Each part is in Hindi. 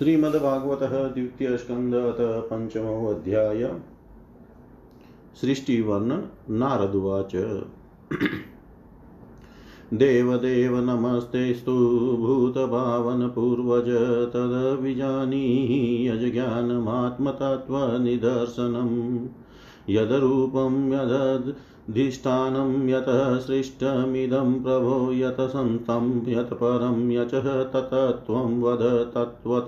श्रीमद्भागवत द्वितीय स्कंद पंचमो अध्याय। सृष्टिवर्ण नारदुवाच। देवदेव नमस्तेस्तु भूतभावनपूर्वज तदविजानीहि यज्ज्ञानमात्मतत्त्वनिदर्शनम् यदरूपं यदधिष्ठानं यतः सृष्टमिदं प्रभो यत सन्तं यत् परं यचः ततत्त्वं वद तत्त्वत।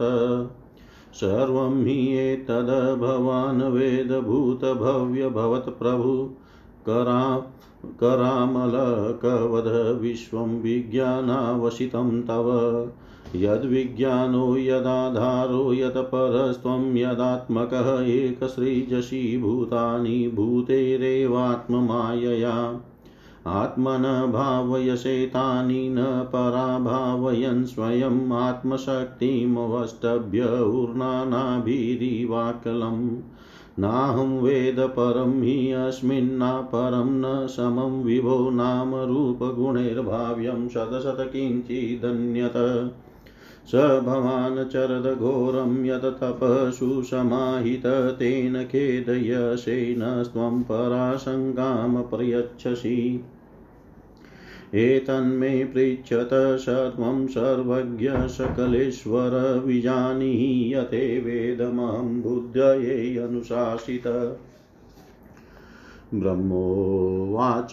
सर्वं हि एतद् भवान् वेदभूतभव्यभवत्प्रभु करा करामलकवद विश्वं विज्ञानावशितं तव। यद्विज्ञानो यदाधारो यत्परस्त्वं यदात्मकः एकसृजसि भूतानि भूतेरेवात्ममायया। आत्मन भावयशेतानि न पराभावयन् स्वयम् आत्मशक्तिमवष्टभ्य ऊर्णानाभिरिवाकलम् नाहं वेद परं हि अस्मिन्नापरं न समं विभो नाम रूपगुणैर्भाव्यं शतशतकिञ्चिदन्यत। स भवान् चरदघोरं यत् तपसु समाहित तेन खेदयशेनस्त्वं पराशङ्कां प्रयच्छसि। एतन्मे पृच्छत स त्वं सर्वज्ञ सकलेश्वर विजानीहि यते वेदमहं बुद्धये अनुशासित। ब्रह्मोवाच।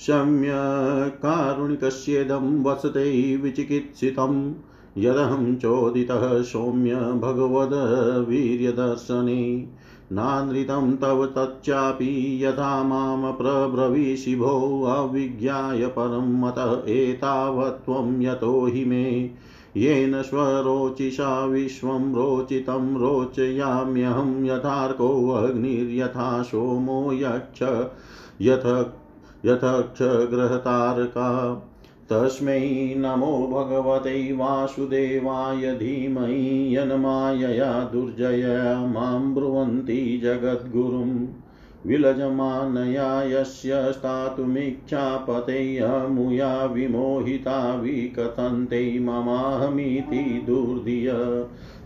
सम्यक्कारुणिकस्येदं वसते विचिकित्सितं। यदहं चोदितः सौम्य भगवद्वीर्यदर्शने नानृतं तव तच्चापि यथा माँ प्रब्रवीषि भो अविज्ञाय परं मतः एतावत्त्वं यतो हि मे। येन स्वरोचिषा विश्वं रोचितं रोचयाम्यहं यथार्कोऽग्निर्यथा सोमो यक्ष यथ यथक्षग्रहतारका तस्मै नमो भगवते वासुदेवाय धीमहि यन्मायया दुर्जया माँ ब्रुवन्ति जगद्गुरुं विलजमानया यस्य स्थातुमिच्छापतेऽमुया विमोहिता विकथन्ते ममाहमिति दुर्धिय।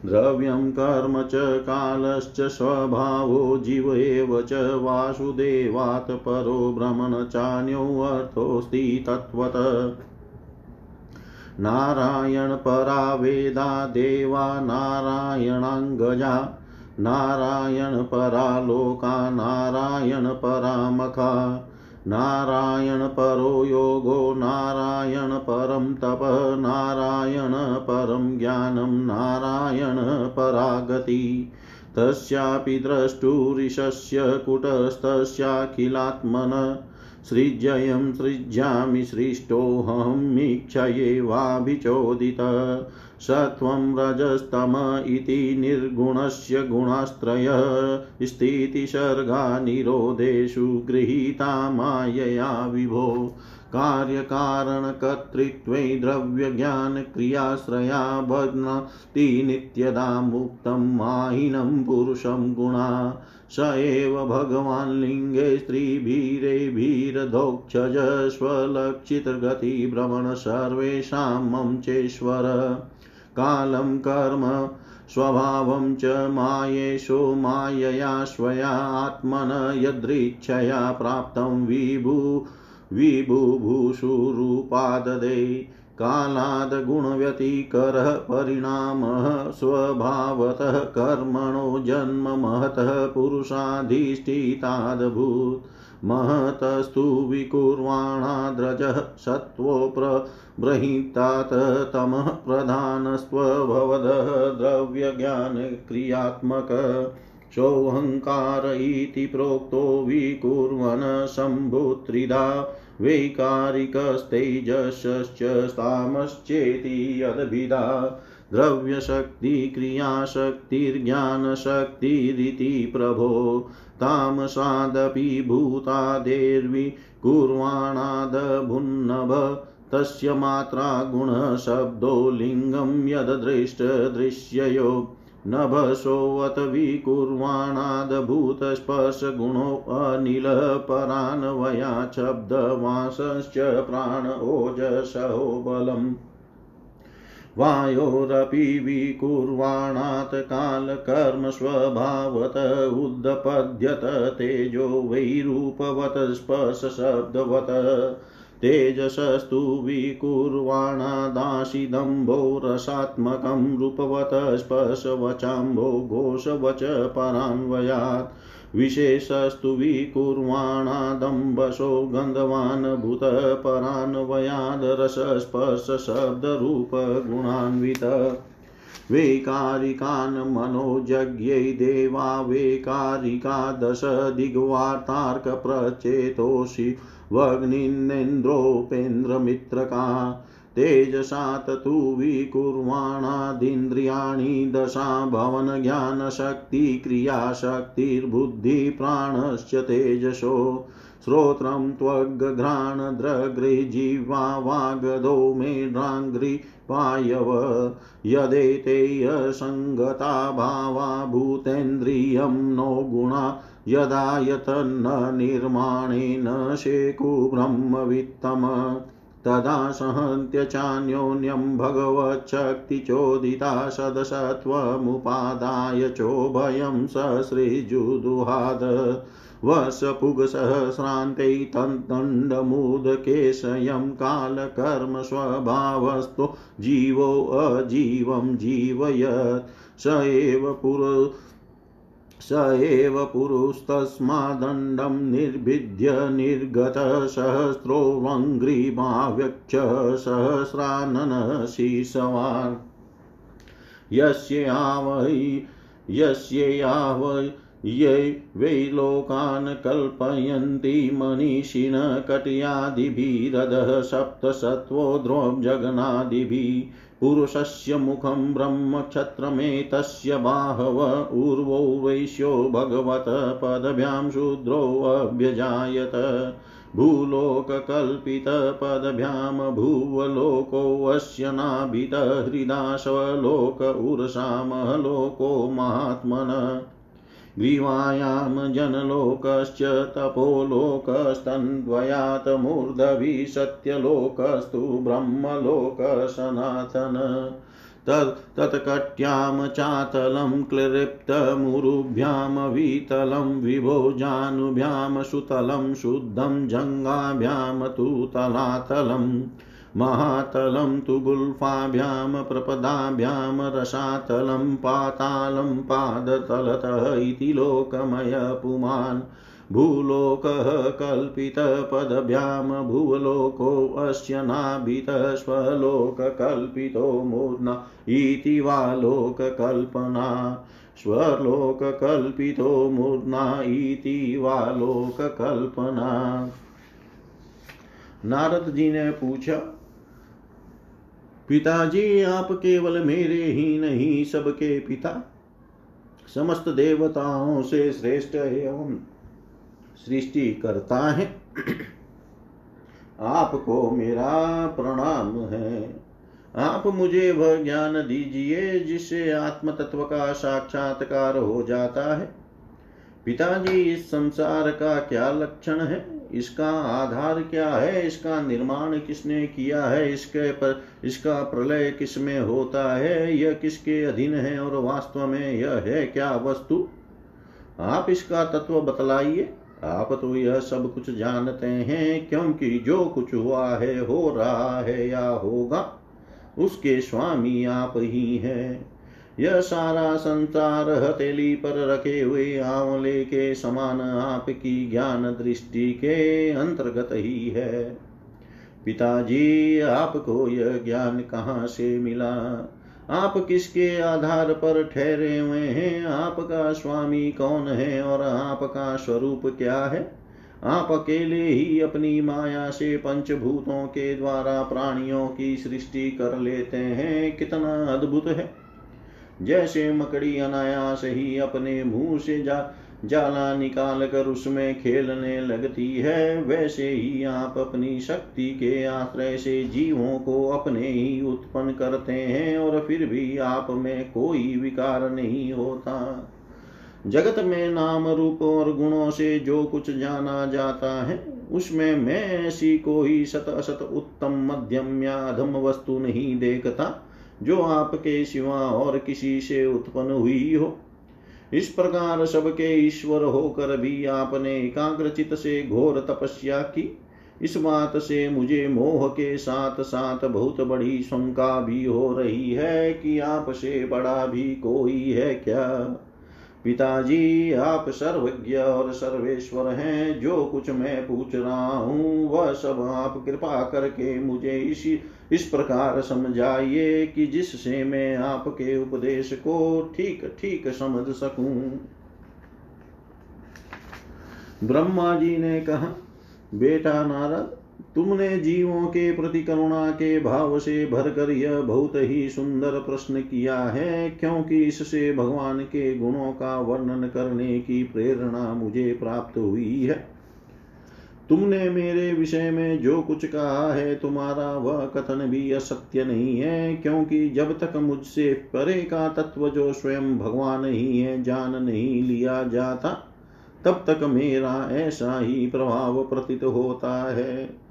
द्रव्यं कर्म च कालश्च स्वभावो जीव एव च वासुदेवात् परो भ्रमणचान्योऽर्थोऽस्ति तत्त्वत्। नारायणपरा वेदा देवा नारायणाङ्गजा। नारायणपरा लोका नारायणपरा मखा। नारायणपरो योगो नारायणपरं तपः, नारायणपरं ज्ञानं नारायणपरा गति तस्यापि द्रष्टुरिशस्य कुटस्थस्याखिलात्मन सृज्ययं सृज्यामि सृष्टोऽहमीक्षये वाभिचोदित। सत्वं रजस्तम इति निर्गुणस्य गुणास्त्रयः। स्थितिसर्गानिरोधेषु गृहीता मायया विभो। कार्यकारणकर्तृत्वे द्रव्यज्ञानक्रियाश्रया बध्नति नित्यदा मुक्तं माहिनं पुरुषं गुणा। स एव भगवान् लिङ्गे स्त्रीभिरेभिरधोक्षज सर्वेषां मम चेश्वर। कालं कर्म स्वभावं च मायेशो मायया स्वया आत्मन यदृच्छया प्राप्तं विभु विभुभूषुरूपाददे कालाद्गुणव्यतिकरः परिणामः स्वभावतः कर्मणो जन्म महतः पुरुषाधिष्ठितादभूत्। महतस्तु विकुर्वाणाद्रजः सत्त्वो प्रबृहीतात् तमः प्रधानस्त्वभवदः द्रव्यज्ञानक्रियात्मक सोऽहङ्कार इति प्रोक्तो विकुर्वन् शम्भुत्रिधा वैकारिकस्तैजश्च तामश्चेति यद्भिदा द्रव्यशक्तिक्रियाशक्तिर्ज्ञानशक्तिरिति प्रभो तामसादपि भूतादेर्विकुर्वाणादभुन्नभ तस्य मात्रा गुणशब्दो लिङ्गं यददृष्टदृश्ययो। नभसोऽत विकुर्वाणादभूतस्पर्शगुणोऽनिलः परान्वया शब्दवांसश्च प्राण ओजसहो बलम्। वायोरपि विकुर्वाणात् कालकर्म स्वभावत उद्पद्यत तेजो वैरूपवत स्पर्शशब्दवत्। तेजसस्तु विकुर्वाणादाशिदम्भो रसात्मकं रूपवत स्पर्शवचाम्भो घोषवच परान्वयात्। विशेषस्तु विकुर्वाणादम्बशो गन्धवान् भूतपरान्वयादरसस्पर्शशब्दरूपगुणान्वित वैकारिकान् मनोजज्ञै देवा वैकारिका दश दिग्वार्तार्कप्रचेतोषि वग्निन्नेन्द्रोपेन्द्रमित्रका तेजसा तु विकुर्वाणादिन्द्रियाणि दशा भवनज्ञानशक्तिक्रियाशक्तिर्बुद्धिप्राणश्च तेजसो। श्रोत्रं त्वग्घ्राणद्रगृजिह्वा वागदो मेढ्राङ्घ्रिपायव यदेतेयसङ्गता भावा भूतेन्द्रियं नो गुणा। यदा यतन्न निर्माणेन शेकु तदा सहन्त्यचान्योन्यं भगवच्छक्तिचोदिता सदसत्त्वमुपादाय चोभयं ससृजुदुहाद वसपुगसहस्रान्ते तन्दण्डमुदकेशयं कालकर्म स्वभावस्तो जीवो अजीवं जीवयत् स एव पुर स एव पुरुस्तस्मादण्डं निर्भिद्य निर्गतसहस्रोऽङ्घ्रिमाव्यक्ष सहस्राननशीसवान्। यस्यावै यस्यावै ये वै लोकान् कल्पयन्ति मनीषिण कटयादिभिरधः सप्तसत्त्वो द्रोजगनादिभिः पुरुषस्य मुखं ब्रह्मक्षत्रमेतस्य बाहव ऊर्वो वैश्यो भगवत पदभ्यां शूद्रोऽभ्यजायत भूलोककल्पितपदभ्यां भुवलोकोऽस्य उर्षा लोको महात्मन। ग्रीवायां जनलोकश्च तपोलोकस्तन्द्वयात् मूर्धवि सत्यलोकस्तु ब्रह्मलोक सनातन तत्कट्यां चातलं क्लिप्तमुरुभ्यां वितलं विभो जानुभ्यां सुतलं शुद्धं जङ्गाभ्यां तु तलातलम् महातलं तु गुल्फाभ्यां, प्रपदाभ्यां, रसातलं, पातालं, पादतलतः इति लोकमय पुमान्। भूलोकः कल्पितपदभ्यां भुवलोकोऽस्य नाभितः स्वलोककल्पितो मूर्ना इति वा लोककल्पना। स्वलोककल्पितो मूर्ना इति वा लोककल्पना। नारद जी ने पूछा पिताजी, आप केवल मेरे ही नहीं, सबके पिता। समस्त देवताओं से श्रेष्ठ एवं सृष्टि करता है। आपको मेरा प्रणाम है। आप मुझे वह ज्ञान दीजिए जिससे आत्म तत्व का साक्षात्कार हो जाता है। पिताजी, इस संसार का क्या लक्षण है? इसका आधार क्या है? इसका निर्माण किसने किया है? इसके पर, इसका प्रलय किसमें होता है? यह किसके अधीन है और वास्तव में यह है क्या वस्तु? आप इसका तत्व बतलाइए। आप तो यह सब कुछ जानते हैं, क्योंकि जो कुछ हुआ है, हो रहा है या होगा, उसके स्वामी आप ही हैं। यह सारा संसार हथेली पर रखे हुए आंवले के समान आपकी ज्ञान दृष्टि के अंतर्गत ही है। पिताजी, आपको यह ज्ञान कहाँ से मिला? आप किसके आधार पर ठहरे हुए हैं? आपका स्वामी कौन है और आपका स्वरूप क्या है? आप अकेले ही अपनी माया से पंचभूतों के द्वारा प्राणियों की सृष्टि कर लेते हैं। कितना अद्भुत है। जैसे मकड़ी अनायास ही अपने मुँह से जा, जाला निकाल कर उसमें खेलने लगती है, वैसे ही आप अपनी शक्ति के आश्रय से जीवों को अपने ही उत्पन्न करते हैं और फिर भी आप में कोई विकार नहीं होता। जगत में नाम, रूप और गुणों से जो कुछ जाना जाता है, उसमें मैं ऐसी कोई सत असत उत्तम मध्यम या अधम वस्तु नहीं देखता। जो आपके सिवा और किसी से उत्पन्न हुई हो। इस प्रकार सबके ईश्वर होकर भी आपने एकाग्रचित से घोर तपस्या की। इस बात से मुझे मोह के साथ साथ बहुत बड़ी शंका भी हो रही है कि आपसे बड़ा भी कोई है क्या? पिताजी, आप सर्वज्ञ और सर्वेश्वर हैं, जो कुछ मैं पूछ रहा हूँ, वह सब आप कृपा करके मुझे इसी, इस प्रकार समझाइए कि जिससे मैं आपके उपदेश को ठीक ठीक समझ सकूँ। ब्रह्मा जी ने कहा, बेटा नारद तुमने जीवों के प्रति करुणा के भाव से भरकर यह बहुत ही सुंदर प्रश्न किया है, क्योंकि इससे भगवान के गुणों का वर्णन करने की प्रेरणा मुझे प्राप्त हुई है। तुमने मेरे विषय में जो कुछ कहा है, तुम्हारा वह कथन भी असत्य नहीं है, क्योंकि जब तक मुझसे परे का तत्व जो स्वयं भगवान ही है, जान नहीं लिया जाता, तब तक मेरा ऐसा ही प्रभाव प्रतीत होता है।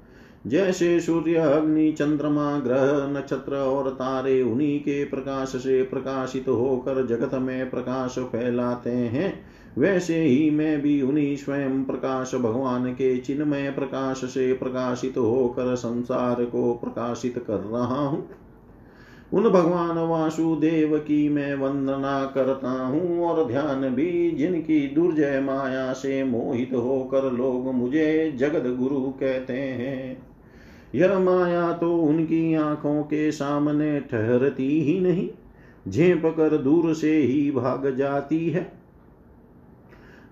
जैसे सूर्य अग्नि चंद्रमा ग्रह नक्षत्र और तारे उन्हीं के प्रकाश से प्रकाशित होकर जगत में प्रकाश फैलाते हैं, वैसे ही मैं भी उन्हीं स्वयं प्रकाश भगवान के चिन्मय प्रकाश से प्रकाशित होकर संसार को प्रकाशित कर रहा हूँ। उन भगवान वासुदेव की मैं वंदना करता हूँ और ध्यान भी जिनकी दुर्जय माया से मोहित होकर लोग मुझे जगत गुरु कहते हैं। यह माया तो उनकी आँखों के सामने ठहरती ही नहीं झेप कर दूर से ही भाग जाती है।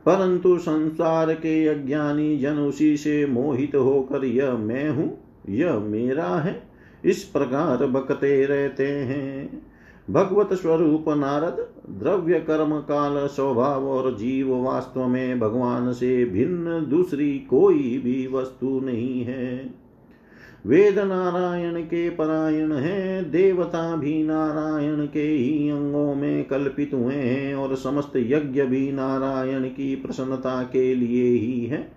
परंतु संसार के अज्ञानी जन उसी से मोहित होकर, यह मैं हूँ, यह मेरा है, इस प्रकार बकते रहते हैं। भगवत स्वरूप नारद, द्रव्य कर्म काल स्वभाव और जीव वास्तव में भगवान से भिन्न दूसरी कोई भी वस्तु नहीं है। वेद नारायण के परायण है देवता भी नारायण के ही अंगों में कल्पित हुए हैं और समस्त यज्ञ भी नारायण की प्रसन्नता के लिए ही है।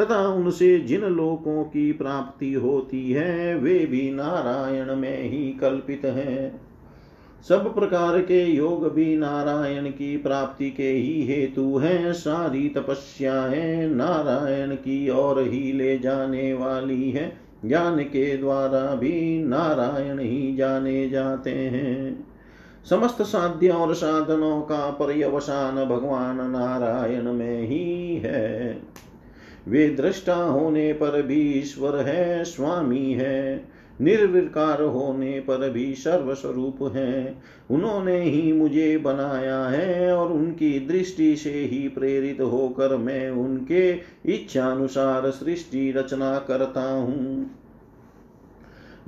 तथा उनसे जिन लोकों की प्राप्ति होती है, वे भी नारायण में ही कल्पित हैं। सब प्रकार के योग भी नारायण की प्राप्ति के ही हेतु हैं। सारी तपस्याएँ नारायण की ओर ही ले जाने वाली है। ज्ञान के द्वारा भी नारायण ही जाने जाते हैं। समस्त साध्य और साधनों का पर्यवसान भगवान नारायण में ही है। वे दृष्टा होने पर भी ईश्वर है, स्वामी है। निर्विकार होने पर भी सर्वस्वरूप है। उन्होंने ही मुझे बनाया है और उनकी दृष्टि से ही प्रेरित होकर मैं उनके इच्छानुसार सृष्टि रचना करता हूँ।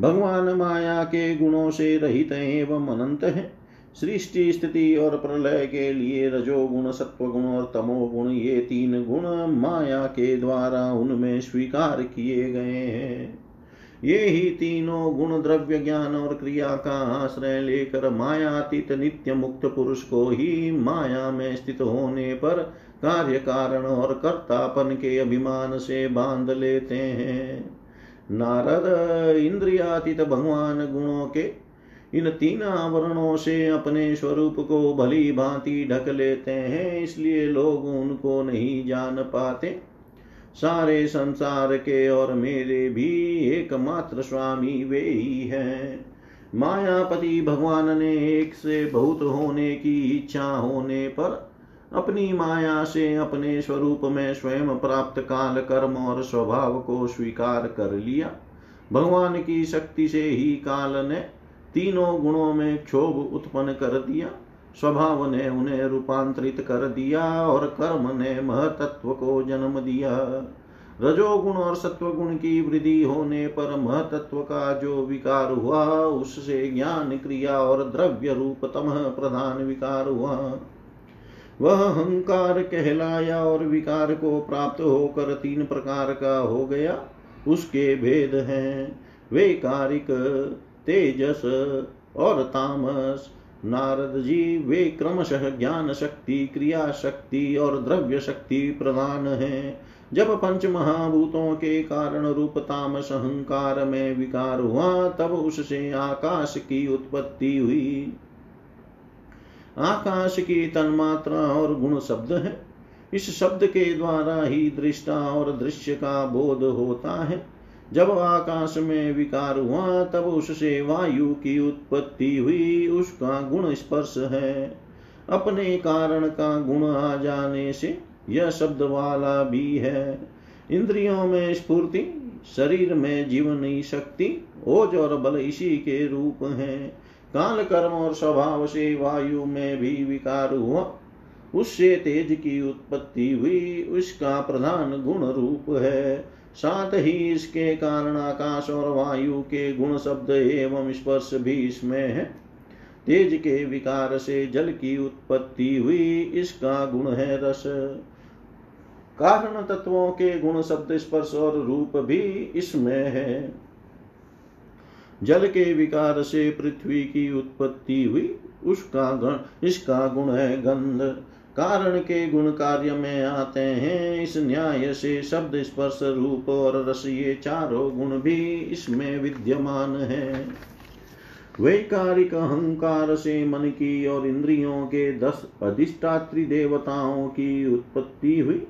भगवान माया के गुणों से रहित एवं अनंत है। सृष्टि, स्थिति और प्रलय के लिए रजोगुण, सत्वगुण और तमोगुण ये तीन गुण माया के द्वारा उनमें स्वीकार किए गए हैं। ये ही तीनों गुण द्रव्य ज्ञान और क्रिया का आश्रय लेकर मायातीत नित्य मुक्त पुरुष को ही माया में स्थित होने पर कार्य कारण और कर्तापन के अभिमान से बाँध लेते हैं। नारद, इंद्रियातीत भगवान गुणों के, इन तीन आवरणों से अपने स्वरूप को भली भांति ढक लेते हैं, इसलिए लोग उनको नहीं जान पाते। सारे संसार के और मेरे भी एकमात्र स्वामी वे ही हैं। मायापति भगवान ने एक से बहुत होने की इच्छा होने पर अपनी माया से अपने स्वरूप में स्वयं प्राप्त काल कर्म और स्वभाव को स्वीकार कर लिया। भगवान की शक्ति से ही काल ने तीनों गुणों में क्षोभ उत्पन्न कर दिया। स्वभाव ने उन्हें रूपांतरित कर दिया और कर्म ने महतत्व को जन्म दिया। रजोगुण और सत्वगुण की वृद्धि होने पर महतत्व का जो विकार हुआ, उससे ज्ञान क्रिया और द्रव्य रूप प्रधान विकार हुआ। वह अहंकार कहलाया और विकार को प्राप्त होकर तीन प्रकार का हो गया। उसके भेद हैं वे कारिक तेजस और तामस। नारद जी, वे क्रमशः ज्ञान शक्ति, क्रिया शक्ति और द्रव्य शक्ति प्रधान हैं। जब पंच महाभूतों के कारण रूप तामस अहंकार में विकार हुआ, तब उससे आकाश की उत्पत्ति हुई। आकाश की तन्मात्रा और गुण शब्द है। इस शब्द के द्वारा ही दृष्टा और दृश्य का बोध होता है। जब आकाश में विकार हुआ, तब उससे वायु की उत्पत्ति हुई, उसका गुण स्पर्श है। अपने कारण का गुण आ जाने से यह शब्द वाला भी है। इंद्रियों में स्फूर्ति, शरीर में जीवनी शक्ति, ओज और बल इसी के रूप है। काल कर्म और स्वभाव से वायु में भी विकार हुआ, उससे तेज की उत्पत्ति हुई, उसका प्रधान गुण रूप है। साथ ही इसके कारण आकाश और वायु के गुण शब्द एवं स्पर्श भी इसमें है। तेज के विकार से जल की उत्पत्ति हुई, इसका गुण है रस। कारण तत्वों के गुण शब्द स्पर्श और रूप भी इसमें है। जल के विकार से पृथ्वी की उत्पत्ति हुई, उसका गण इसका गुण है गंध। कारण के गुण कार्य में आते हैं। इस न्याय से शब्द स्पर्श रूप और रस ये चारों गुण भी इसमें विद्यमान है। वैकारिक अहंकार से मन की और इंद्रियों के दस अधिष्ठात्री देवताओं की उत्पत्ति हुई।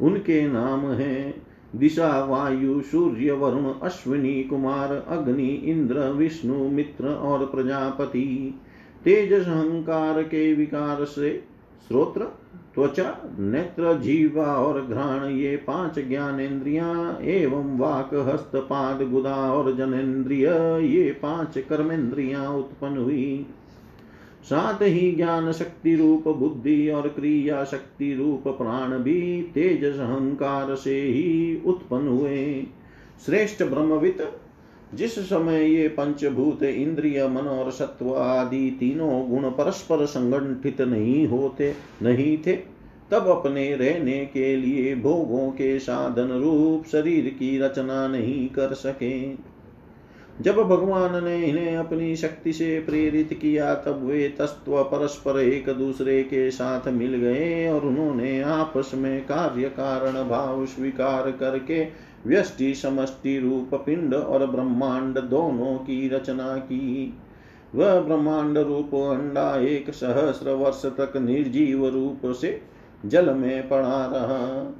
उनके नाम हैं दिशा, वायु, सूर्य, वरुण, अश्विनी, कुमार, अग्नि, इंद्र, विष्णु, मित्र और प्रजापति। तेजस अहंकार के विकार से श्रोत्र त्वचा, नेत्र, जीवा और घ्राण, ये पाँच ज्ञानेन्द्रिया एवं वाक, हस्त, पाद, गुदा और जनेन्द्रिय ये पाँच कर्मेंद्रिया उत्पन्न हुई। साथ ही ज्ञान शक्ति रूप, बुद्धि और क्रिया शक्ति रूप, प्राण भी तेजस अहंकार से ही उत्पन्न हुए। श्रेष्ठ ब्रह्मविद जिस समय ये पंचभूत इंद्रिय, मन और सत्व आदि तीनों गुण परस्पर संगठित नहीं होते, नहीं थे, तब अपने रहने के लिए भोगों के साधन रूप शरीर की रचना नहीं कर सके। जब भगवान ने इन्हें अपनी शक्ति से प्रेरित किया, तब वे तत्व परस्पर एक दूसरे के साथ मिल गए और उन्होंने आपस में कार्य कारण भाव स्वीकार करके व्यष्टि, समष्टि, रूप, पिंड और ब्रह्मांड दोनों की रचना की। वह ब्रह्मांड रूप अंडा एक सहस्र वर्ष तक निर्जीव रूप से जल में पड़ा रहा।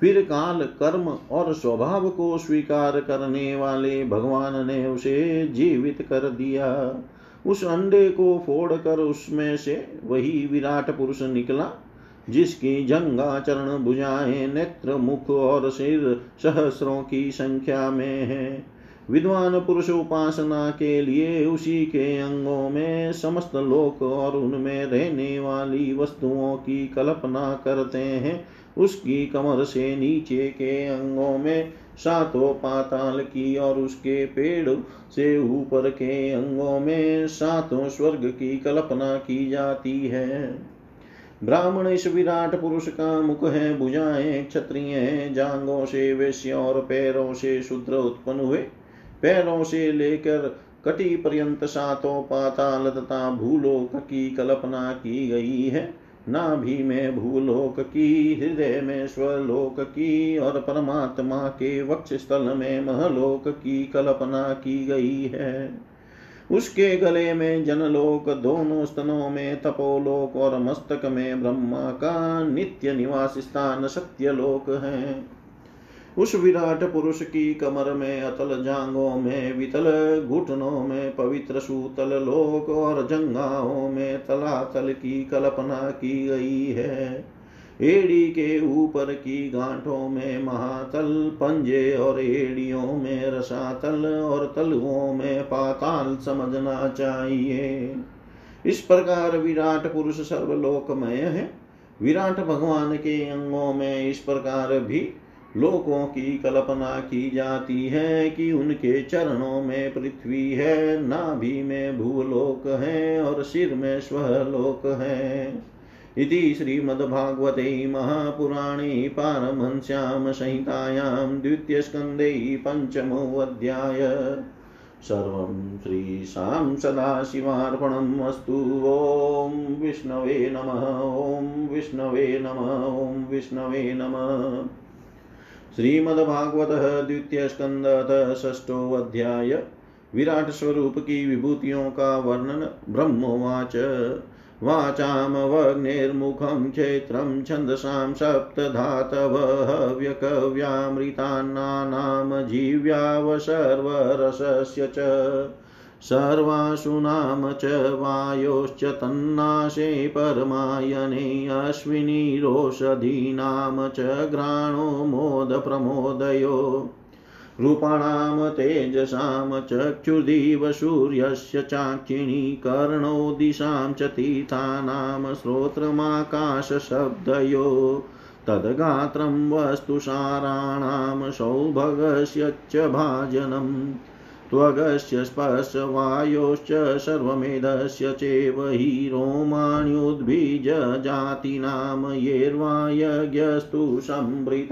फिर काल कर्म और स्वभाव को स्वीकार करने वाले भगवान ने उसे जीवित कर दिया। उस अंडे को फोड़कर उसमें से वही विराट पुरुष निकला, जिसकी जंगा चरण भुजाएँ नेत्र, मुख और सिर सहस्रों की संख्या में है। विद्वान पुरुष उपासना के लिए उसी के अंगों में समस्त लोक और उनमें रहने वाली वस्तुओं की कल्पना करते हैं। उसकी कमर से नीचे के अंगों में सातों पाताल की और उसके पेड़ से ऊपर के अंगों में सातों स्वर्ग की कल्पना की जाती है। ब्राह्मण इस विराट पुरुष का मुख है, भुजाएँ, क्षत्रिय जांगों से, वैश्य और पैरों से शूद्र उत्पन्न हुए। पैरों से लेकर कटी पर्यंत सातों पाताल तथा भूलोक की कल्पना की गई है। नाभि में भूलोक की, हृदय में स्वलोक की और परमात्मा के वक्ष स्थल में महलोक की कल्पना की गई है। उसके गले में जनलोक, दोनों स्तनों में तपोलोक और मस्तक में ब्रह्मा का नित्य निवास स्थान सत्यलोक है। उस विराट पुरुष की कमर में अतल जांगों में, वितल घुटनों में, पवित्र सूतल लोक और जंगाओं में तलातल की कल्पना की गई है। एड़ी के ऊपर की गांठों में महातल, पंजे और एड़ियों में रसातल और तलुओं में पाताल समझना चाहिए। इस प्रकार विराट पुरुष सर्वलोकमय है। विराट भगवान के अंगों में इस प्रकार भी लोकों की कल्पना की जाती है कि उनके चरणों में पृथ्वी है, नाभि में भूलोक है और सिर में स्वलोक है। इति श्रीमद्भागवते महापुराणे पारमहंस्यां संहितायां द्वितीयस्कन्धे पञ्चमोऽध्याय। सर्वं श्रीशां सदाशिवार्पणम् अस्तु। ॐ विष्णवे नमः, ॐ विष्णवे नमः, ॐ विष्णवे नमः। श्रीमद्भागवतः द्वितीयस्कन्धतः षष्ठोऽध्याय विराट स्वरूप की विभूतियों का वर्णन ब्रह्मोवाच। वाचामवग्निर्मुखं क्षेत्रं छन्दसां सप्तधातवः व्यकव्यामृतान्नानां जीव्यावसर्वरसस्य च। सर्वासु नाम च वायोश्च तन्नाशे परमायने अश्विनीरोषधीनां च घ्राणो मोदप्रमोदयो। रूपाणां तेजसां चक्षुर्दिव चाक्षिणी कर्णौ दिशां च तीर्थानां श्रोत्रमाकाशशब्दयो। तद्गात्रं वस्तुसाराणां सौभगस्य च भाजनम्। त्वगस्य स्पर्शवायोश्च सर्वमेधस्य चैव हि रोमाण्युद्बीजजातीनां येर्वायज्ञस्तु संवृत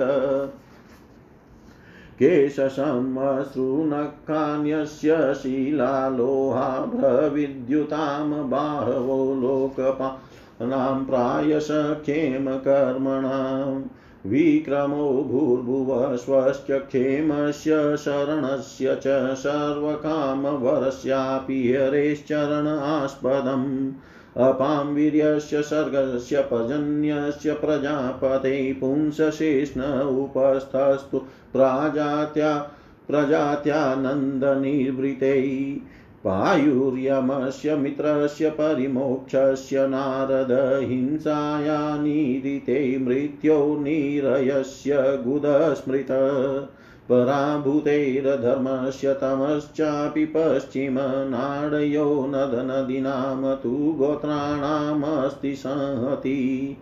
केशसमश्रुनखान्यस्य शिलालोहाभ्रविद्युतां बाहवो लोकपानां प्रायसक्षेमकर्मणाम् विक्रमो भूर्भुवस्वश्च क्षेमस्य शरणस्य च सर्वकामवरस्यापि हरेश्चरण आस्पदम्। अपां वीर्यस्य सर्गस्य पर्जन्यस्य प्रजापते पुंसशेष्ण उपस्थस्तु प्राजात्या प्रजात्यानन्दनिवृत्तै। पायुर्यमस्य मित्रस्य परिमोक्षस्य नारद हिंसाया नीरिते मृत्यो नीरयस्य गुदस्मृत। पराभूतैर्धर्मस्य तमश्चापि पश्चिमनाडयो नदनदीनां तु गोत्राणामस्ति संहति।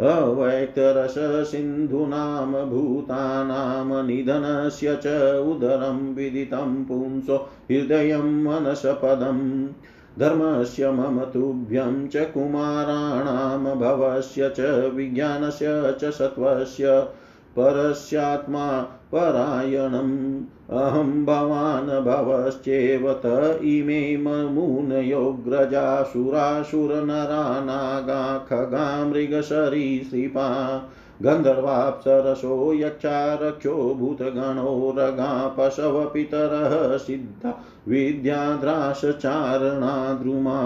अवैक्तरससिन्धूनां भूतानां निधनस्य च उदरं विदितं पुंसो हृदयं मनसपदम् धर्मस्य मम तुभ्यं च कुमाराणां भवस्य च विज्ञानस्य च सत्त्वस्य परस्यात्मा परायणम्। अहं भवान् भवश्चेव त इमे मुनयोग्रजासुरासुरनरा नागा खगा मृगसरीसृपा गन्धर्वाप्सरसो यक्षारक्षो भूतगणो रगा पशवपितरः सिद्धा विद्याद्रासचारणा द्रुमा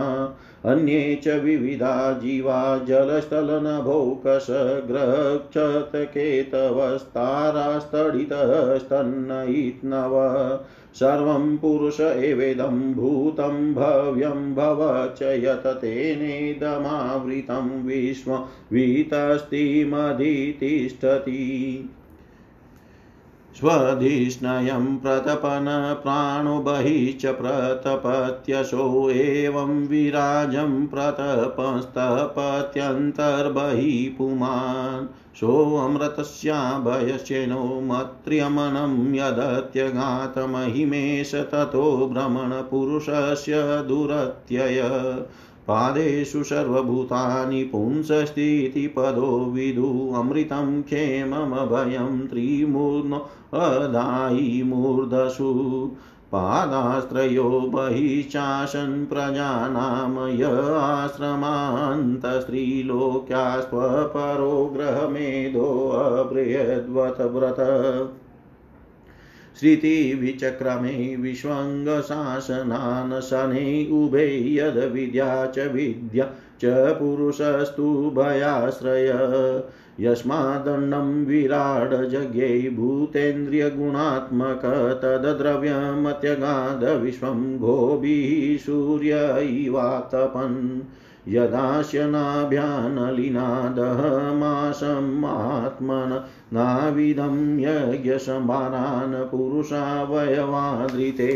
अन्ये च विविधा जीवा जलस्थलनभौकशग्रक्षतकेतवस्तारास्तडितस्तन्नयित्नव सर्वं पुरुष एवेदं भूतं भव्यं भव च यत तेनेदमावृतं विश्वं वीतस्तिमधितिष्ठति। स्वधिष्णयं प्रतपन प्राणो बहिश्च प्रतपत्यशो एवं विराजं प्रतपस्तपत्यन्तर्बहिः पुमान्। सोऽमृतस्याभयश्चेनो मत्र्यमनं यदत्यघातमहिमेश ततो भ्रमणपुरुषस्य दुरत्यय। पादेषु सर्वभूतानि पुंसस्थितिपदो विदु अमृतं क्षेममभयं त्रिमूर्नो अदायि मूर्धसु। पादास्त्रयो बहिश्चाशन् प्रजानां य आश्रमान्तस्त्रीलोक्यास्त्वपरो ग्रहमेधोऽबृहद्वत व्रत। श्रुतिविचक्रमे विश्वङ्गशासनान् शनै उभे यद्विद्या च विद्या च पुरुषस्तु भयाश्रय यस्मादण्डं विराडजज्ञै भूतेन्द्रियगुणात्मक तद्द्रव्यमत्यगाधविश्वं गोभिः सूर्य इवातपन्। यदास्यनाभ्यानलिनादहमासमात्मन नाविदं यज्ञसमानान् पुरुषावयवादृते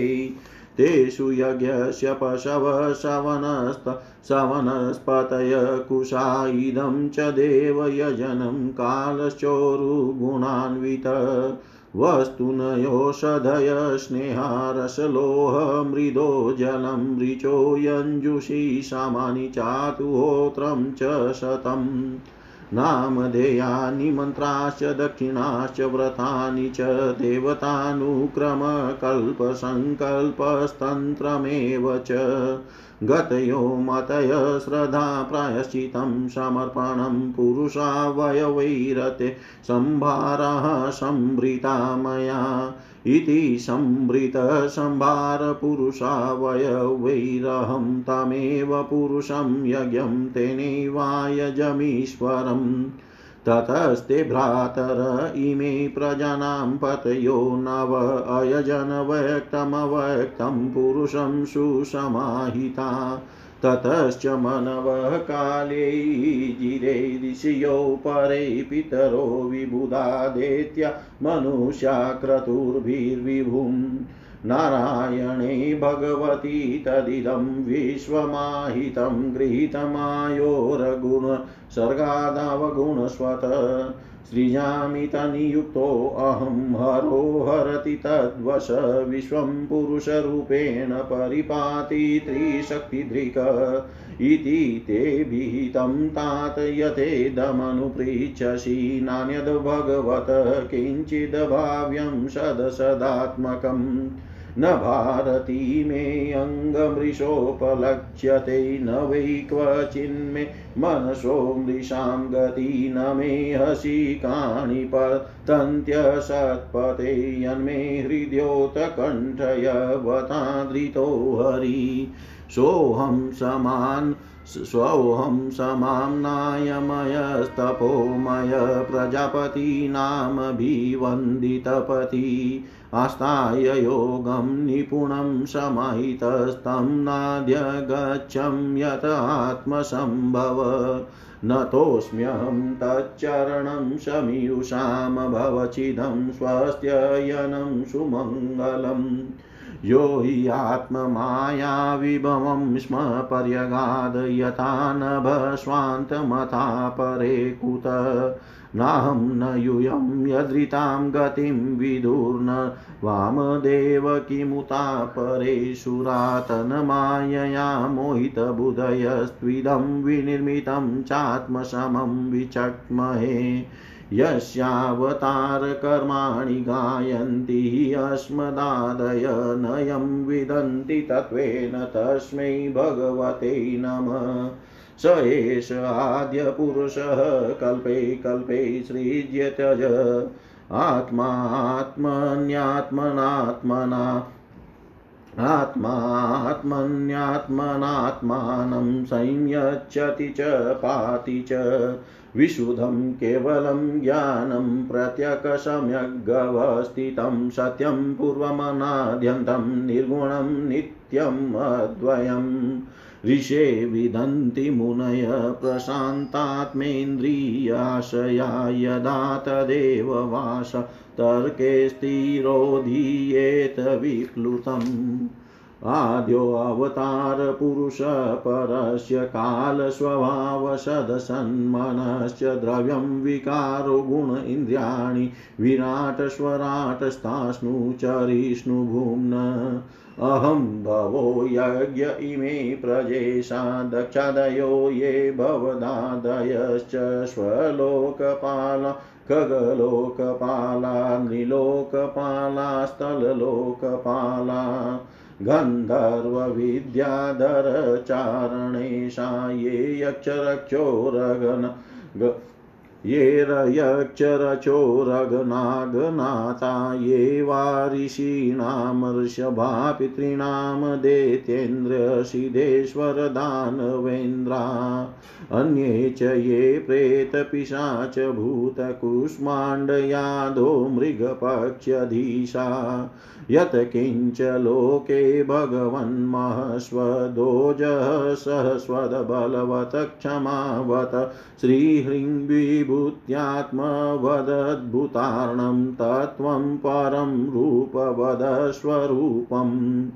तेषु यज्ञस्य पशवः सवनस्त सवनस्पतय कुशा इदं च देवयजनं कालश्चोरुगुणान्वित। वस्तुनयोषधय स्नेहारसलोहमृदो जलं ऋचो यञ्जुषि सामानि चातुहोत्रं च शतम्। नामधेयानि मन्त्राश्च दक्षिणाश्च व्रतानि च देवतानुक्रमकल्पसङ्कल्पस्तन्त्रमेव च। गतयो मतय श्रद्धा प्रायश्चितं समर्पणं पुरुषा वयवैरते। सम्भारः सम्भृता मया इति संभृतसंभारपुरुषावयवैरहं तमेव पुरुषं यज्ञं तेनैवायजमीश्वरम्। ततस्ते भ्रातर इमे प्रजानां पतयो नव अयजन व्यक्तमव्यक्तं पुरुषं सुसमाहिता। ततश्च मनवः काले जिरे ऋषयो परे पितरो विबुधादेत्या मनुष्या क्रतुर्भिर्विभुम् नारायणे भगवती तदिदं विश्वमाहितं गृहीतमायोरगुण सर्गादावगुणस्वत। सृजामि तनियुक्तोऽहं हरो हरति तद्वश विश्वं पुरुषरूपेण परिपाति त्रिशक्तिधृक इति ते विहितं तात यथेदमनुपृच्छसि नान्यद् भगवत किञ्चिद्भाव्यं सदसदात्मकम्। न भारती मे अङ्गमृषोपलक्ष्यते न वै क्वचिन्मे मनसो मृषां गति, न मे हसि काणि पतन्त्यसत्पते यन्मे हृद्योतकण्ठयवतादृतो हरि। सोऽहं समान् स्वोऽहं समाम्नायमयस्तपोमय प्रजापतीनामभिवन्दितपति आस्ताय योगं निपुणं समाहितस्तं नाद्य गच्छं यत आत्मसम्भव। नतोऽस्म्यहं तच्चरणं समीयुषां भवचिदं स्वस्त्ययनं सुमङ्गलम्। यो हि आत्ममायाविभवं स्म पर्यगाद यथा नभस्वान्तमथा परे कुत। नाहं न यूयं यदृतां गतिं विदुर्न। वामदेव किमुता परेशुरातनमायया मोहितबुधयस्त्विदं विनिर्मितं चात्मसमं विचक्महे यस्यावतारकर्माणि गायन्ति अस्मदादय नयं विदन्ति तत्त्वेन तस्मै भगवते नमः। स एष आद्यपुरुषः कल्पे कल्पे सृज्यत्यज आत्मात्मन्यात्मनात्मना आत्मात्मन्यात्मनात्मानं संयच्छति च पाति च। विशुद्धं केवलं ज्ञानं प्रत्यकसम्यग्गवस्थितं सत्यं पूर्वमनाद्यन्तं, निर्गुणं नित्यम् अद्वयम्। ऋषे विदन्ति मुनय प्रशान्तात्मेन्द्रियाशया, यदा तदेव वास तर्के स्थिरोधीयेत विप्लुतम् आद्योऽवतारपुरुषपरस्य कालस्वभावसदसन्मनश्च द्रव्यं विकारो गुण इन्द्रियाणि विराटस्वराटस्तास्नु चरिष्णुभुम्न अहं भवो यज्ञ इमे प्रजेशा दक्षादयो ये भवदादयश्च स्वलोकपाला, खगलोकपाला नृलोकपालास्थललोकपाला गन्धर्वविद्याधरचारणेशा ये यक्षरक्षोरगन ये रयक्षरचोरगनागनाथा ये वा ऋषीणामर्षभा पितॄणां दैत्येन्द्रसिद्धेश्वरदानवेन्द्रा अन्ये च ये प्रेतपिशाच भूतकुष्माण्डयादो मृगपक्ष्यधीशा यत्किञ्च लोके भगवन्महस्वदोजः सहस्वदबलवत् क्षमावत श्रीह्रीं विभूत्यात्मवदद्भुतार्णं तत्त्वं परं रूपवदस्वरूपम्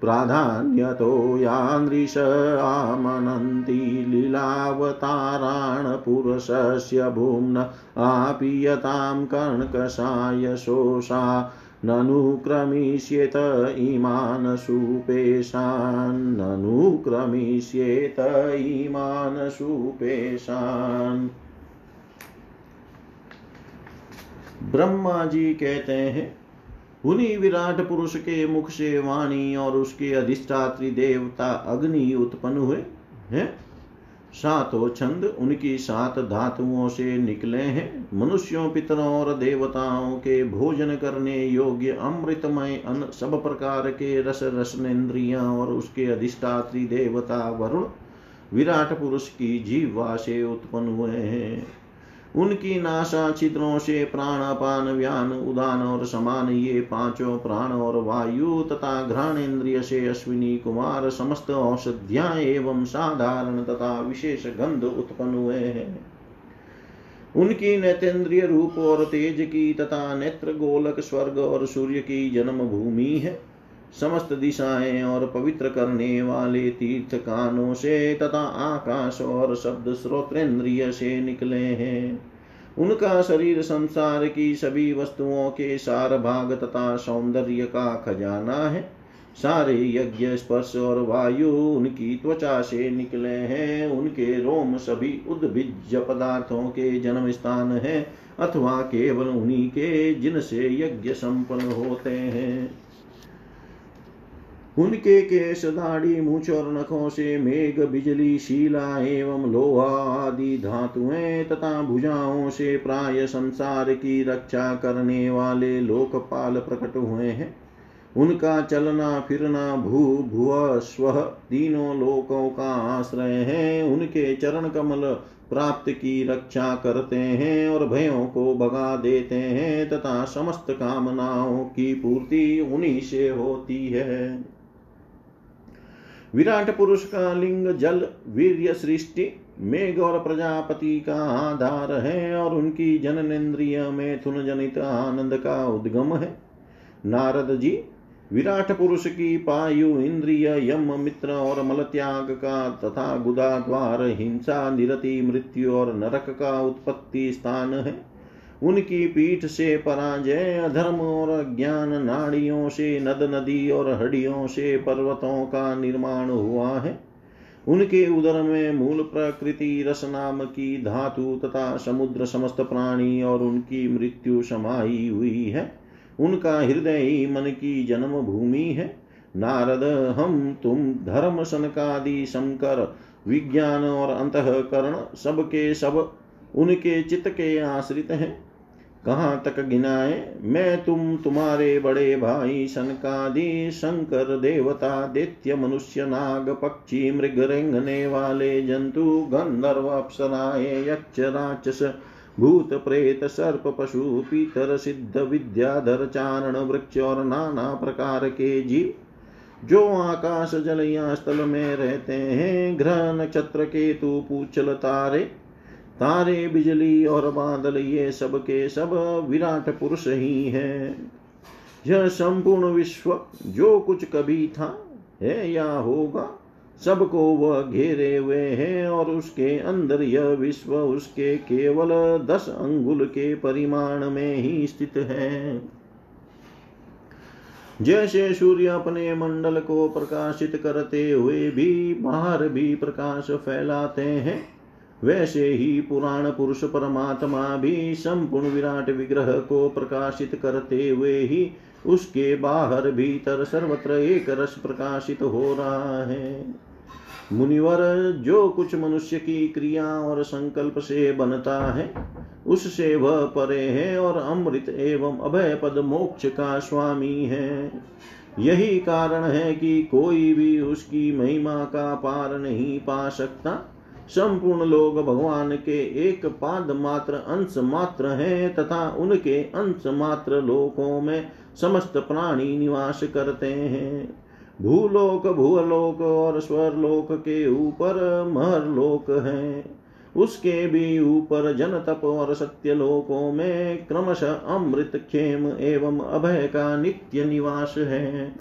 प्राधान्यतो यादृश आमनन्ति लीलावताराणपुरुषस्य भूम्न आपीयतां कर्णकषाय शोषा ननुक्रमिष्येत इमान् सुपेशान् ननुक्रमिष्येत इमान् सुपेशान् ब्रह्मा जी कहते हैं, उन्हीं विराट पुरुष के मुख से वाणी और उसके अधिष्ठात्री देवता अग्नि उत्पन्न हुए हैं। सातों छंद उनकी सात धातुओं से निकले हैं। मनुष्यों, पितरों और देवताओं के भोजन करने योग्य अमृतमय अन्न, सब प्रकार के रस, रसनेन्द्रिया और उसके अधिष्ठात्री देवता वरुण विराट पुरुष की जीवा से उत्पन्न हुए हैं। उनकी नाशा छिद्रों से प्राण अपान व्यान, उदान और समान ये पाँचों प्राण और वायु तथा घ्राण इंद्रिय से अश्विनी कुमार समस्त औषधिया एवं साधारण तथा विशेष गंध उत्पन्न हुए हैं। उनकी नेतेंद्रिय रूप और तेज की तथा नेत्र गोलक स्वर्ग और सूर्य की जन्म भूमि है। समस्त दिशाएँ और पवित्र करने वाले तीर्थ कानों से तथा आकाश और शब्द श्रोत्रेन्द्रिय से निकले हैं। उनका शरीर संसार की सभी वस्तुओं के सार भाग तथा सौंदर्य का खजाना है। सारे यज्ञ, स्पर्श और वायु उनकी त्वचा से निकले हैं। उनके रोम सभी उद्भिज पदार्थों के जन्म स्थान है अथवा केवल उन्हीं के जिनसे यज्ञ संपन्न होते हैं। उनके केश दाढ़ी मूछ और नखों से मेघ, बिजली, शीला एवं लोहा आदि धातुएँ तथा भुजाओं से प्राय संसार की रक्षा करने वाले लोकपाल प्रकट हुए हैं। उनका चलना, फिरना, भू भुव स्व तीनों लोकों का आश्रय है। उनके चरण कमल प्राप्त की रक्षा करते हैं और भयों को भगा देते हैं तथा समस्त कामनाओं की पूर्ति उन्हीं से होती है। विराट पुरुष का लिंग जल वीर्य सृष्टि, मेघ और प्रजापति का आधार है और उनकी जननेन्द्रिय में थुन जनित आनंद का उद्गम है। नारद जी, विराट पुरुष की पायु इंद्रिय, यम, मित्र और मल त्याग का तथा गुदा द्वार हिंसा, निरति, मृत्यु और नरक का उत्पत्ति स्थान है। उनकी पीठ से पराजय, अधर्म और ज्ञान नाड़ियों से, नद नदी और हड्डियों से पर्वतों का निर्माण हुआ है। उनके उदर में मूल प्रकृति रस नाम की धातु तथा समुद्र समस्त प्राणी और उनकी मृत्यु समाई हुई है। उनका हृदय ही मन की जन्म भूमि है। नारद, हम, तुम, धर्म, सनकादि, शंकर, विज्ञान और अंतकरण, सबके सब उनके चित्त के आश्रित हैं। कहाँ तक गिनाए? मैं तुम, तुम्हारे बड़े भाई सनकादि शंकर देवता, दैत्य मनुष्य, नाग पक्षी, मृग रेंगने वाले जंतु, गंधर्व अप्सराए, यक्ष राक्षस, भूत प्रेत, सर्प पशु, पीतर सिद्ध, विद्याधर, चारण वृक्ष और नाना प्रकार के जीव। जो आकाश जल या स्थल में रहते हैं, ग्रह नक्षत्र, केतु, पूछल तारे तारे बिजली और बादल, ये सब के सब विराट पुरुष ही है। यह संपूर्ण विश्व जो कुछ कभी था है या होगा, सबको वह घेरे हुए हैं और उसके अंदर यह विश्व उसके केवल दस अंगुल के परिमाण में ही स्थित है। जैसे सूर्य अपने मंडल को प्रकाशित करते हुए भी बाहर भी प्रकाश फैलाते हैं वैसे ही पुराण पुरुष परमात्मा भी संपूर्ण विराट विग्रह को प्रकाशित करते हुए ही उसके बाहर भीतर सर्वत्र एक रस प्रकाशित हो रहा है। मुनिवर, जो कुछ मनुष्य की क्रिया और संकल्प से बनता है, उससे वह परे है और अमृत एवं अभय पद मोक्ष का स्वामी है। यही कारण है कि कोई भी उसकी महिमा का पार नहीं पा सकता। संपूर्ण लोग भगवान के एक पाद मात्र अंश मात्र हैं तथा उनके अंश मात्र लोकों में समस्त प्राणी निवास करते हैं। भूलोक भूलोक और स्वरलोक के ऊपर महरलोक है। उसके भी ऊपर जन तप और सत्य लोकों में क्रमशः अमृत, क्षेम एवं अभय का नित्य निवास है।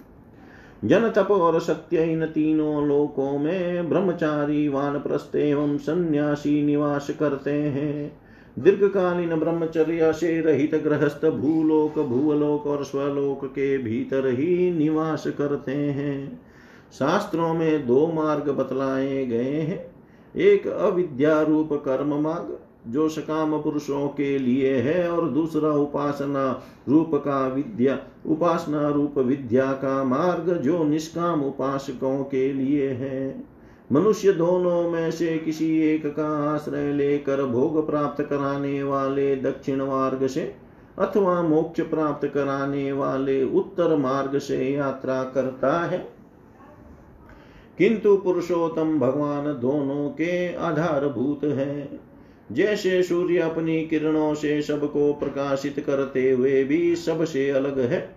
जन तप और सत्य इन तीनों लोकों में ब्रह्मचारी वान वानप्रस्थ एवं सन्यासी निवास करते हैं। दीर्घकालीन ब्रह्मचर्य से रहित गृहस्थ भूलोक भूलोक और स्वलोक के भीतर ही निवास करते हैं। शास्त्रों में दो मार्ग बतलाए गए हैं। एक अविद्या रूप कर्म मार्ग जो सकाम पुरुषों के लिए है और दूसरा उपासना रूप का विद्या, उपासना रूप विद्या का मार्ग जो निष्काम उपासकों के लिए है। मनुष्य दोनों में से किसी एक का आश्रय लेकर भोग प्राप्त कराने वाले दक्षिण मार्ग से अथवा मोक्ष प्राप्त कराने वाले उत्तर मार्ग से यात्रा करता है। किंतु पुरुषोत्तम भगवान दोनों के आधारभूत है। जैसे सूर्य अपनी किरणों से सबको प्रकाशित करते हुए भी सबसे अलग है,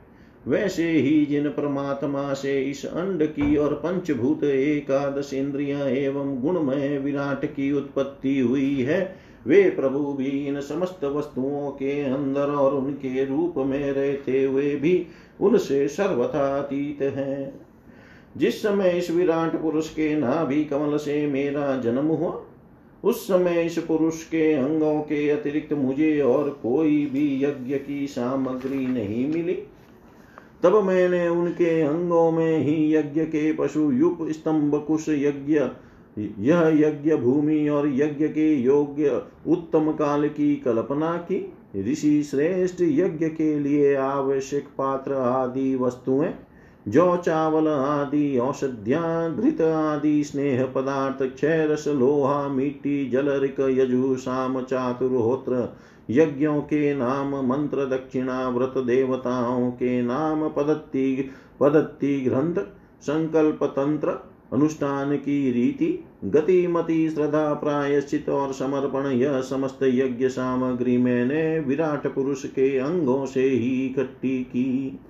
वैसे ही जिन परमात्मा से इस अंड की और पंचभूत एकादश इंद्रिया एवं गुणमय विराट की उत्पत्ति हुई है, वे प्रभु भी इन समस्त वस्तुओं के अंदर और उनके रूप में रहते हुए भी उनसे सर्वथा अतीत है। जिस समय इस विराट पुरुष के नाभि कमल से मेरा जन्म हुआ उस समय इस पुरुष के अंगों के अतिरिक्त मुझे और कोई भी यज्ञ की सामग्री नहीं मिली। तब मैंने उनके अंगों में ही यज्ञ के पशु युप स्तंभ कुश यज्ञ, यह यज्ञ भूमि और यज्ञ के योग्य उत्तम काल की कल्पना की। ऋषि श्रेष्ठ यज्ञ के लिए आवश्यक पात्र आदि वस्तुएँ जो चावल आदि औषध्या घृत आदि, स्नेह पदार्थ क्षय रस लोहा, मिट्टी जलरिक यजु शाम चातुर्होत्र यज्ञों के नाम, मंत्र, दक्षिणा, व्रत, देवताओं के नाम, पदत्ति पदत्ति, ग्रंथ, संकल्प, तंत्र, अनुष्ठान की रीति, गतिमति, श्रद्धा प्रायश्चित और समर्पण, यह समस्त यज्ञ सामग्री मैंने विराट पुरुष के अंगों से ही इकट्ठी की।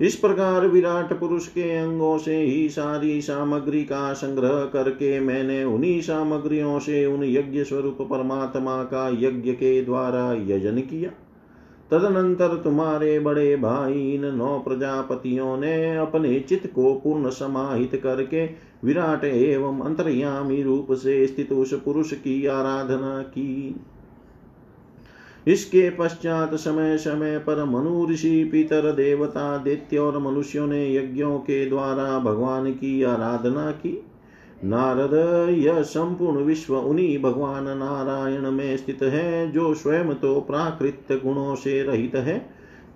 इस प्रकार विराट पुरुष के अंगों से ही सारी सामग्री का संग्रह करके मैंने उन्हीं सामग्रियों से उन यज्ञ स्वरूप परमात्मा का यज्ञ के द्वारा यजन किया। तदनंतर तुम्हारे बड़े भाई इन नौ प्रजापतियों ने अपने चित्त को पूर्ण समाहित करके विराट एवं अंतर्यामी रूप से स्थित उस पुरुष की आराधना की। इसके पश्चात समय समय पर मनु ऋषि, पितर देवता, दैत्य और मनुष्यों ने यज्ञों के द्वारा भगवान की आराधना की। नारद, यह संपूर्ण विश्व उन्हीं भगवान नारायण में स्थित है जो स्वयं तो प्राकृत गुणों से रहित है,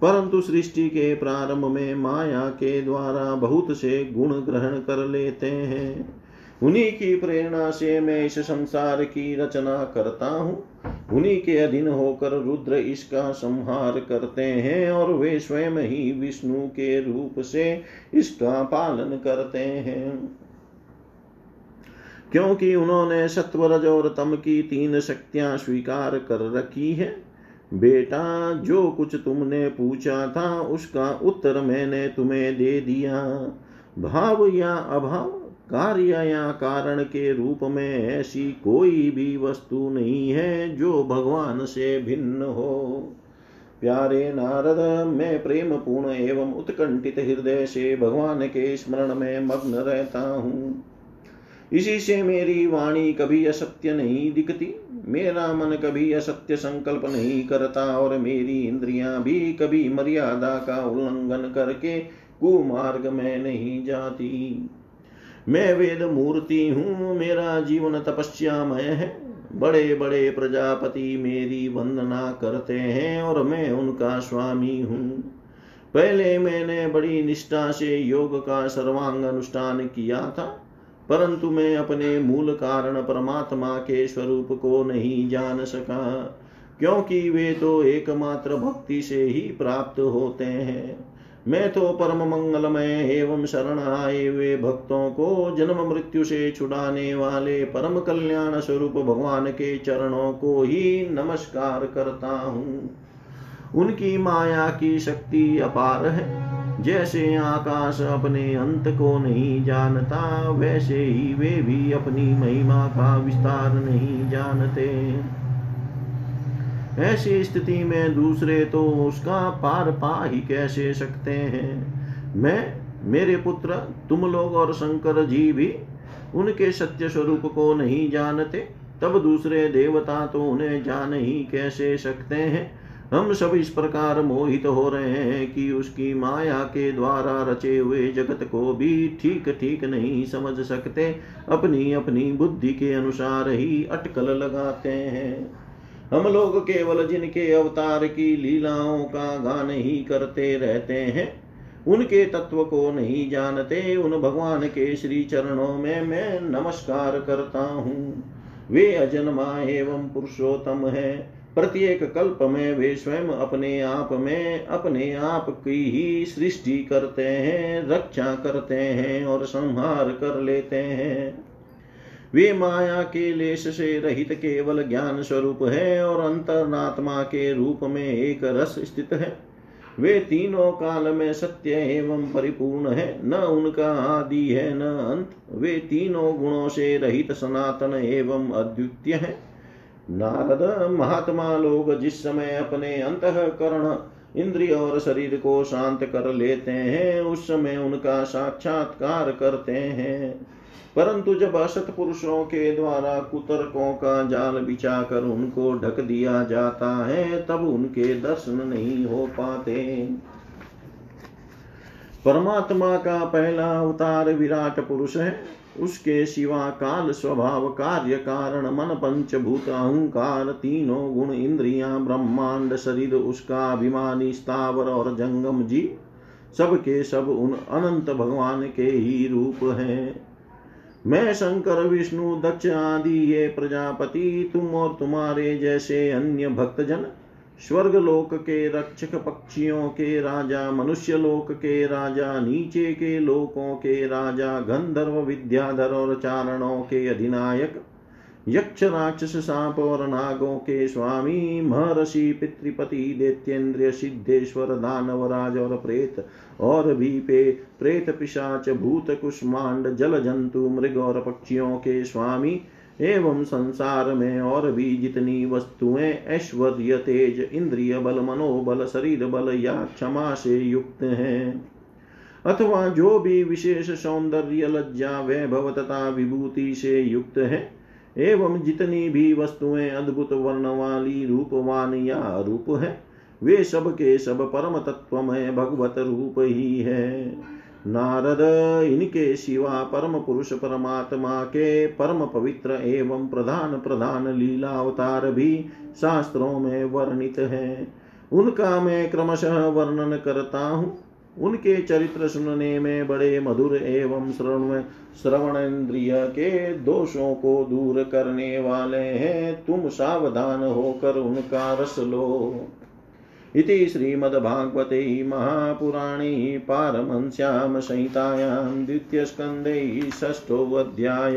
परंतु सृष्टि के प्रारंभ में माया के द्वारा बहुत से गुण ग्रहण कर लेते हैं। उन्हीं की प्रेरणा से मैं इस संसार की रचना करता हूँ। उन्हीं के अधीन होकर रुद्र इसका संहार करते हैं और वे स्वयं ही विष्णु के रूप से इसका पालन करते हैं। क्योंकि उन्होंने सत्वरज और तम की तीन शक्तियाँ स्वीकार कर रखी है। बेटा, जो कुछ तुमने पूछा था, उसका उत्तर मैंने तुम्हें दे दिया। भाव या अभाव? कार्य या कारण के रूप में ऐसी कोई भी वस्तु नहीं है जो भगवान से भिन्न हो। प्यारे नारद, मैं प्रेम पूर्ण एवं उत्कंठित हृदय से भगवान के स्मरण में मग्न रहता हूँ। इसी से मेरी वाणी कभी असत्य नहीं दिखती, मेरा मन कभी असत्य संकल्प नहीं करता और मेरी इंद्रियाँ भी कभी मर्यादा का उल्लंघन करके कुमार्ग में नहीं जाती। मैं वेद मूर्ति हूँ, मेरा जीवन तपस्यामय है। बड़े बड़े प्रजापति मेरी वंदना करते हैं और मैं उनका स्वामी हूँ। पहले मैंने बड़ी निष्ठा से योग का सर्वांग अनुष्ठान किया था, परंतु मैं अपने मूल कारण परमात्मा के स्वरूप को नहीं जान सका, क्योंकि वे तो एकमात्र भक्ति से ही प्राप्त होते हैं। मैं तो परम मंगलमय एवं शरण आए हुए भक्तों को जन्म मृत्यु से छुड़ाने वाले परम कल्याण स्वरूप भगवान के चरणों को ही नमस्कार करता हूँ। उनकी माया की शक्ति अपार है। जैसे आकाश अपने अंत को नहीं जानता, वैसे ही वे भी अपनी महिमा का विस्तार नहीं जानते। ऐसी स्थिति में दूसरे तो उसका पार पा ही कैसे सकते हैं? मैं, मेरे पुत्र, तुम लोग और शंकर जी भी उनके सत्य स्वरूप को नहीं जानते, तब दूसरे देवता तो उन्हें जान ही कैसे सकते हैं? हम सब इस प्रकार मोहित हो रहे हैं कि उसकी माया के द्वारा रचे हुए जगत को भी ठीक ठीक नहीं समझ सकते अपनी अपनी बुद्धि के अनुसार ही अटकल लगाते हैं। हम लोग केवल जिनके अवतार की लीलाओं का गान ही करते रहते हैं, उनके तत्व को नहीं जानते, उन भगवान के श्री चरणों में मैं नमस्कार करता हूँ। वे अजन्मा एवं पुरुषोत्तम है। प्रत्येक कल्प में वे स्वयं अपने आप में अपने आप की ही सृष्टि करते हैं, रक्षा करते हैं और संहार कर लेते हैं। वे माया के लेश से रहित केवल ज्ञान स्वरूप है और अंतरनात्मा के रूप में एक रस स्थित है। वे तीनों काल में सत्य एवं परिपूर्ण है, न उनका आदि है, न अंत। वे तीनों गुणों से रहित सनातन एवं अद्वितीय है। नारद, महात्मा लोग जिस समय अपने अंतकरण, इंद्रिय और शरीर को शांत कर लेते हैं, उस समय उनका साक्षात्कार करते हैं। परंतु जब असत पुरुषों के द्वारा कुतर्कों का जाल बिछा कर उनको ढक दिया जाता है, तब उनके दर्शन नहीं हो पाते। परमात्मा का पहला अवतार विराट पुरुष है। उसके सिवा काल स्वभाव कार्य कारण मन पंचभूत अहंकार तीनों गुण इंद्रियाँ, ब्रह्मांड शरीर, उसका अभिमानी स्थावर और जंगम जी सबके सब उन अनंत भगवान के ही रूप हैं। मैं शंकर, विष्णु, दक्ष आदि, ये प्रजापति, तुम और तुम्हारे जैसे अन्य भक्तजन स्वर्ग लोक के रक्षक पक्षियों के राजा मनुष्य लोक के राजा, नीचे के लोकों के राजा, गंधर्व, विद्याधर और चारणों के अधिनायक यक्ष राक्षस सांप और नागों के स्वामी, महर्षि, पितृपति दैत्येन्द्र सिद्धेश्वर दानवराज और प्रेत, और भी पे प्रेत पिशाच, भूत, कुष्मांड जल जंतु मृग और पक्षियों के स्वामी। एवं संसार में और भी जितनी वस्तुएँ ऐश्वर्य, तेज, इंद्रिय बल, मनोबल, शरीर बल या क्षमा से युक्त हैं। अथवा जो भी विशेष सौंदर्य, लज्जा, वैभव तथा विभूति से युक्त है एवं जितनी भी वस्तुएँ अद्भुत वर्ण वाली रूपवान या रूप है, वे सब के सब परम तत्व में भगवत रूप ही है। नारद, इनके शिवा परम पुरुष परमात्मा के परम पवित्र एवं प्रधान प्रधान लीला अवतार भी शास्त्रों में वर्णित है। उनका मैं क्रमशः वर्णन करता हूँ। उनके चरित्र सुनने में बड़े मधुर एवं श्रवण श्रवण इंद्रिय के दोषों को दूर करने वाले हैं। तुम सावधान होकर उनका रस लो। इति श्रीमद्भागवते महापुराणे पारमंस्यां संहितायां द्वितीयस्कन्धे षष्ठोऽध्याय।